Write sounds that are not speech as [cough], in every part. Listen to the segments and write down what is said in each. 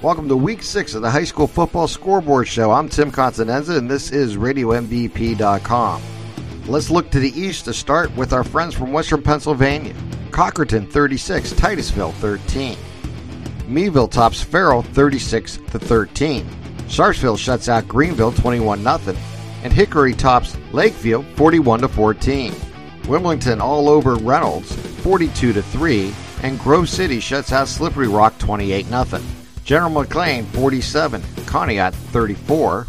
Welcome to week six of the high school football scoreboard show. I'm Tim Continenza, and this is RadioMVP.com. Let's look to the east to start with our friends from Western Pennsylvania. Cochranton 36, Titusville 13. Meadville tops Farrell 36 to 13. Sharpsville shuts out Greenville 21 0 and Hickory tops Lakeview 41 to 14. Wilmington all over Reynolds 42 to 3 and Grove City shuts out Slippery Rock 28 0. General McLane 47, Conneaut 34,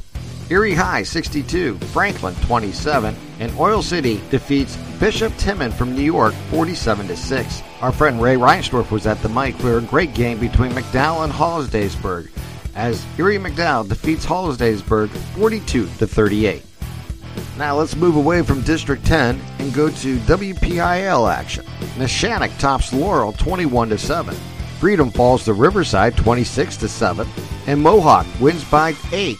Erie High 62, Franklin 27, and Oil City defeats Bishop Timon from New York 47 to 6. Our friend Ray Reinsdorf was at the mic for a great game between McDowell and Hollidaysburg as Erie McDowell defeats Hollidaysburg 42 to 38. Now let's move away from District 10 and go to WPIAL action. Neshannock tops Laurel 21 to 7. Freedom falls to Riverside 26 to 7, and Mohawk wins by 8,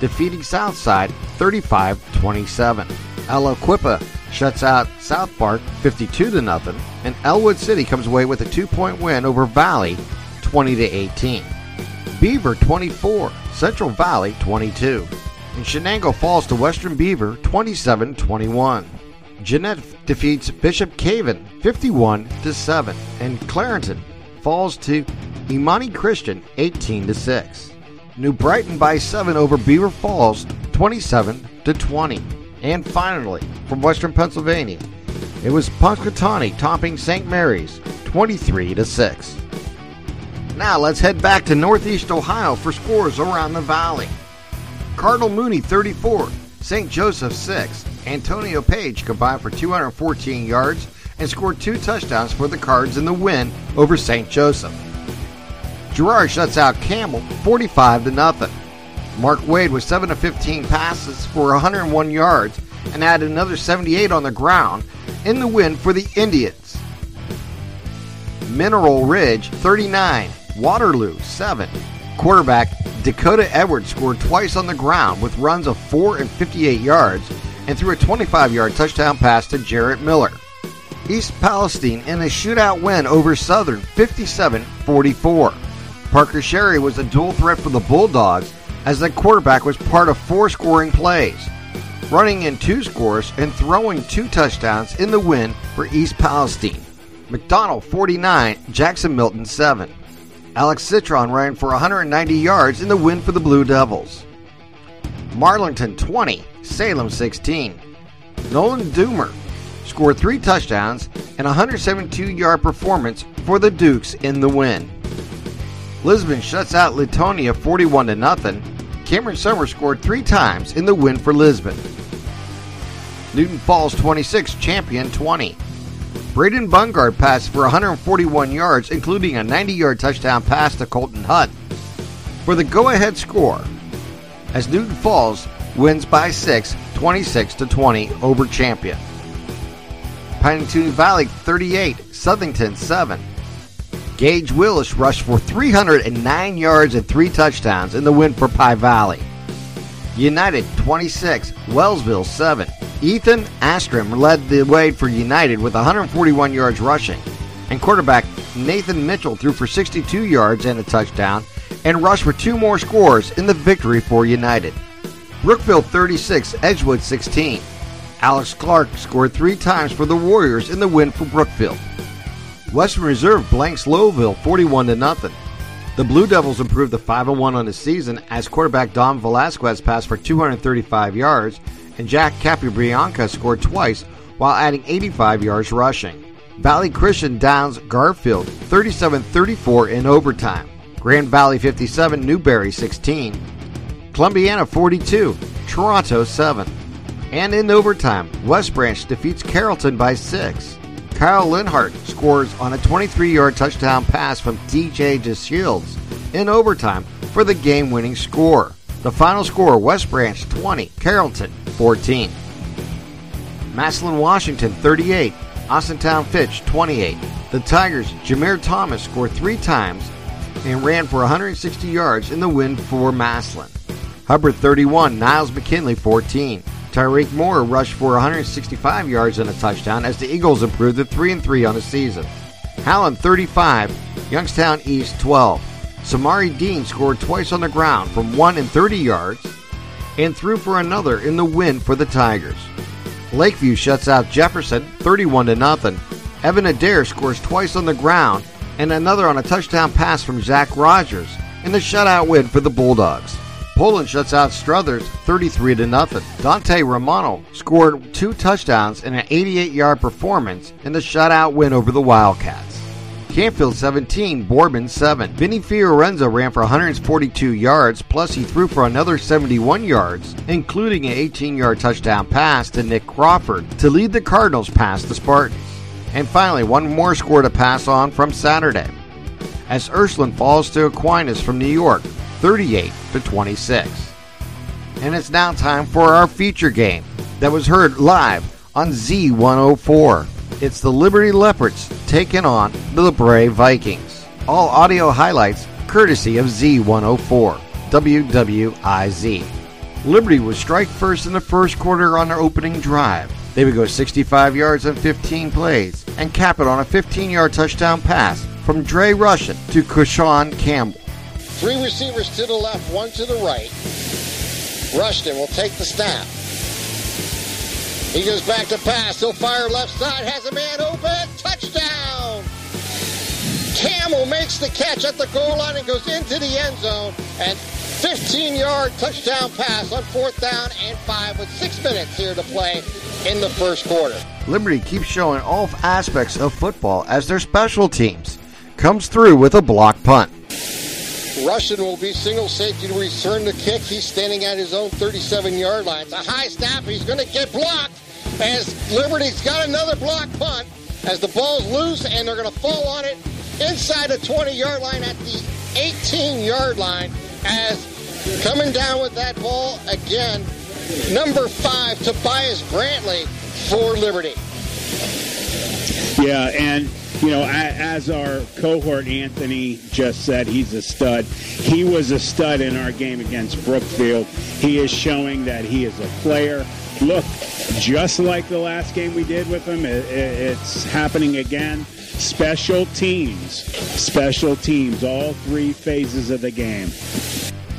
defeating Southside 35-27. Aliquippa shuts out South Park 52 to nothing, and Ellwood City comes away with a 2-point win over Valley 20 to 18. Beaver 24, Central Valley 22. And Shenango falls to Western Beaver 27-21. Jeannette defeats Bishop Canevin 51 to 7, and Clarington falls to Imani Christian 18 to 6. New Brighton by 7 over Beaver Falls 27 to 20. And finally, from Western Pennsylvania, it was Punxsutawney topping St. Mary's 23 to 6. Now let's head back to Northeast Ohio for scores around the valley. Cardinal Mooney 34, St. Joseph 6. Antonio Page combined for 214 yards and scored two touchdowns for the Cards in the win over St. Joseph. Girard shuts out Campbell 45 to nothing. Mark Wade was 7 of 15 passes for 101 yards and added another 78 on the ground in the win for the Indians. Mineral Ridge 39, Waterloo 7. Quarterback Dakota Edwards scored twice on the ground with runs of 4 and 58 yards and threw a 25 yard touchdown pass to Jarrett Miller. East Palestine in a shootout win over Southern 57 44. Parker Sherry was a dual threat for the Bulldogs as the quarterback was part of four scoring plays, running in two scores and throwing two touchdowns in the win for East Palestine. McDonald 49, Jackson Milton 7. Alex Citron ran for 190 yards in the win for the Blue Devils. Marlington 20, Salem 16. Nolan Doomer scored three touchdowns and a 172 yard performance for the Dukes in the win. Lisbon shuts out Leetonia 41 to nothing. Cameron Summers scored three times in the win for Lisbon. Newton Falls 26, Champion 20. Braden Bungard passed for 141 yards, including a 90 yard touchdown pass to Colton Hutt. For the go ahead score, as Newton Falls wins by 6, 26 to 20 over Champion. Pymatuning Valley 38, Southington 7. Gage Willis rushed for 309 yards and three touchdowns in the win for Pie Valley. United 26, Wellsville 7. Ethan Astrom led the way for United with 141 yards rushing, and quarterback Nathan Mitchell threw for 62 yards and a touchdown and rushed for two more scores in the victory for United. Brookfield 36, Edgewood 16. Alex Clark scored three times for the Warriors in the win for Brookfield. Western Reserve blanks Lowellville 41 to nothing. The Blue Devils improved to 5 1 on the season as quarterback Dom Velasquez passed for 235 yards and Jack Capibrianca scored twice while adding 85 yards rushing. Valley Christian downs Garfield 37 34 in overtime. Grand Valley 57, Newbury 16. Columbiana 42, Toronto 7. And in overtime, West Branch defeats Carrollton by 6. Kyle Linhart scores on a 23 yard touchdown pass from DJ DeShields in overtime for the game winning score. The final score West Branch 20, Carrollton 14. Massillon, Washington 38, Austintown Fitch 28. The Tigers' Jameer Thomas scored three times and ran for 160 yards in the win for Massillon. Hubbard 31, Niles McKinley 14. Tyreek Moore rushed for 165 yards and a touchdown as the Eagles improved to 3 and 3 on the season. Howland 35, Youngstown East 12. Samari Dean scored twice on the ground from 1 and 30 yards and threw for another in the win for the Tigers. Lakeview shuts out Jefferson 31 to nothing. Evan Adair scores twice on the ground and another on a touchdown pass from Zach Rogers in the shutout win for the Bulldogs. Poland shuts out Struthers 33 to nothing. Dante Romano scored two touchdowns in an 88-yard performance in the shutout win over the Wildcats. Canfield 17, Boardman 7. Vinny Fiorenzo ran for 142 yards, plus he threw for another 71 yards, including an 18-yard touchdown pass to Nick Crawford to lead the Cardinals past the Spartans. And finally, one more score to pass on from Saturday. As Ursuline falls to Aquinas from New York, 38 to 26. And it's now time for our feature game that was heard live on Z104. It's the Liberty Leopards taking on the LaBrae Vikings. All audio highlights courtesy of Z104, WWIZ. Liberty would strike first in the first quarter on their opening drive. They would go 65 yards on 15 plays and cap it on a 15 yard touchdown pass from Dre Rushton to Kushan Campbell. Three receivers to the left, one to the right. Rushton will take the snap. He goes back to pass. He'll fire left side. Has a man open. Touchdown! Campbell makes the catch at the goal line and goes into the end zone. And 15 yard touchdown pass on fourth down and five with six minutes here to play in the first quarter. Liberty keeps showing all aspects of football as their special teams. Comes through with a block punt. Rushton will be single safety to return the kick. He's standing at his own 37 yard line. It's a high snap. He's going to get blocked as Liberty's got another block punt as the ball's loose and they're going to fall on it inside the 20 yard line at the 18 yard line as coming down with that ball again, number five, Tobias Brantley for Liberty. Yeah, and you know, as our cohort Anthony just said, he's a stud. He was a stud in our game against Brookfield. He is showing that he is a player. Look, just like the last game we did with him, it's happening again. Special teams, special teams, all three phases of the game.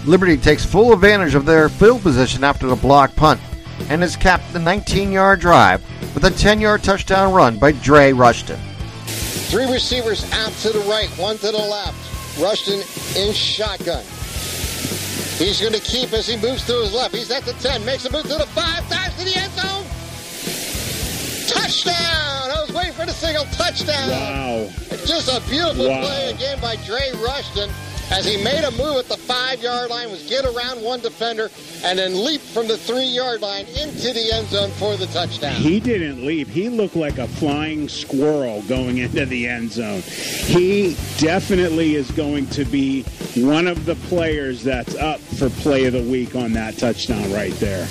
Liberty takes full advantage of their field position after the block punt and has capped the 19 yard drive with a 10 yard touchdown run by Dre Rushton. Three receivers out to the right, one to the left. Rushton in shotgun. He's going to keep as he moves to his left. He's at the 10, makes a move to the 5, dives to the end zone. Touchdown! I was waiting for the single touchdown. Wow. Just a beautiful wow. play again by Dre Rushton as he made a move at the five yard line, was get around one defender, and then leap from the three yard line into the end zone for the touchdown. He didn't leap. He looked like a flying squirrel going into the end zone. He definitely is going to be one of the players that's up for play of the week on that touchdown right there.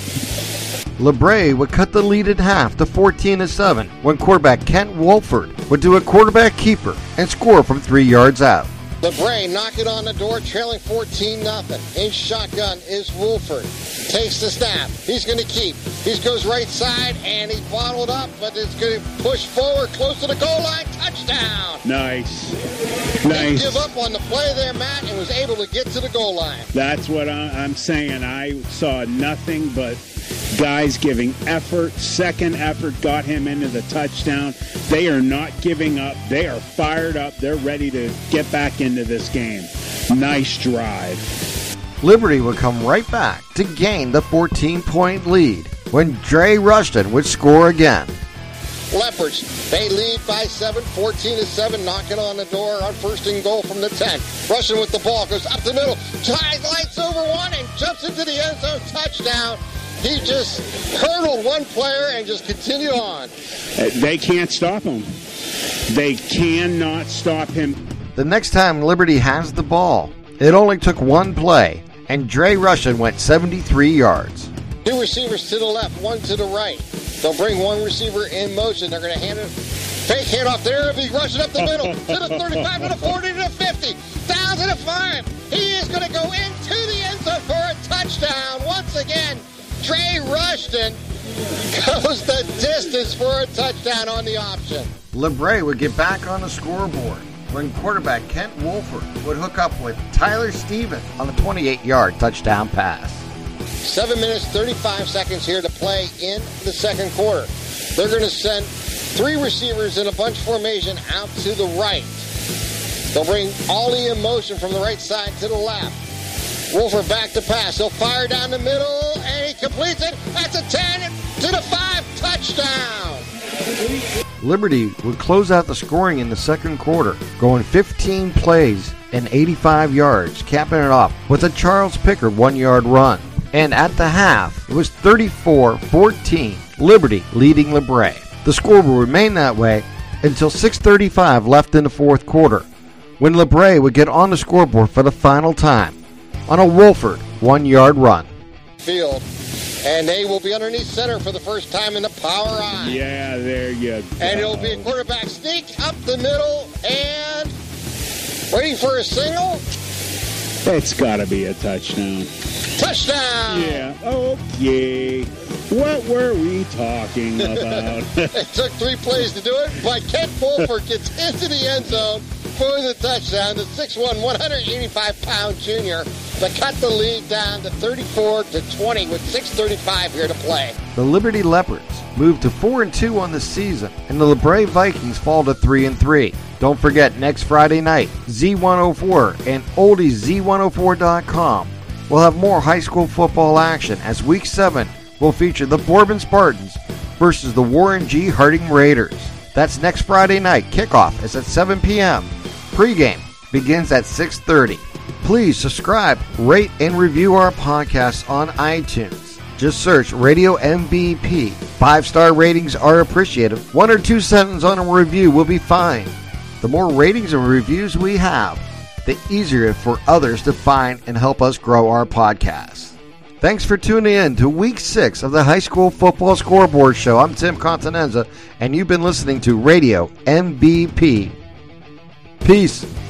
LaBrae would cut the lead in half to 14 to 7 when quarterback Kent Wolford would do a quarterback keeper and score from three yards out. LaBrae knocking on the door, trailing 14 nothing. In shotgun is Wolford. Takes the snap. He's going to keep. He goes right side, and he's bottled up, but it's going to push forward close to the goal line. Touchdown. Nice. Nice. Didn't give up on the play there, Matt, and was able to get to the goal line. That's what I'm saying. I saw nothing but guys giving effort, second effort got him into the touchdown. They are not giving up. They are fired up. They're ready to get back into this game. Nice drive. Liberty would come right back to gain the 14 point lead when Dre Rushton would score again. Leopards, they lead by 7, 14 to 7, knocking on the door on first and goal from the 10. Rushton with the ball, goes up the middle, ties lights over one, and jumps into the end zone. Touchdown. He just hurdled one player and just continued on. Uh, they can't stop him. They cannot stop him. The next time Liberty has the ball, it only took one play, and Dre Rushton went 73 yards. Two receivers to the left, one to the right. They'll bring one receiver in motion. They're going to hand it. Fake handoff there. He'll be rushing up the middle to the [laughs] 35, to the 40, to the 50, down to the 5. He is going to go into the end zone for a touchdown once again. Trey Rushton [laughs] goes the distance for a touchdown on the option. LaBrae would get back on the scoreboard when quarterback Kent Wolford would hook up with Tyler Stevens on the 28 yard touchdown pass. 7 minutes 35 seconds here to play in the second quarter. They're going to send three receivers in a bunch formation out to the right. They'll bring all the emotion from the right side to the left. Wolford back to pass. He'll fire down the middle, completes it. That's a 10 to the 5 touchdown. Liberty would close out the scoring in the second quarter, going 15 plays and 85 yards, capping it off with a Charles Pickard one yard run. And at the half, it was 34 14, Liberty leading LaBrae. The score will remain that way until 6.35 left in the fourth quarter, when LaBrae would get on the scoreboard for the final time on a Wolford one yard run. Field. And they will be underneath center for the first time in the power eye. Yeah, there you go. And it'll be a quarterback sneak up the middle and waiting for a single. It's got to be a touchdown. Touchdown! Yeah, okay. What were we talking [laughs] about? it took three plays to do it, but Kent Wolford gets into the end zone for the touchdown. The 6'1", 185-pound junior to cut the lead down to 34 to 20 with 6:35 here to play. The Liberty Leopards move to 4 and 2 on the season, and the LaBrae Vikings fall to 3 and 3. Don't forget next Friday night, Z104 and oldiez104.com will have more high school football action as Week 7 will feature the Boardman Spartans versus the Warren G. Harding Raiders. That's next Friday night. Kickoff is at 7 p.m. Pregame begins at 6:30. Please subscribe, rate, and review our podcast on iTunes. Just search Radio MVP. Five star ratings are appreciated. One or two sentences on a review will be fine. The more ratings and reviews we have, the easier it for others to find and help us grow our podcast. Thanks for tuning in to week six of the High School Football Scoreboard Show. I'm Tim Continenza, and you've been listening to Radio MVP. Peace.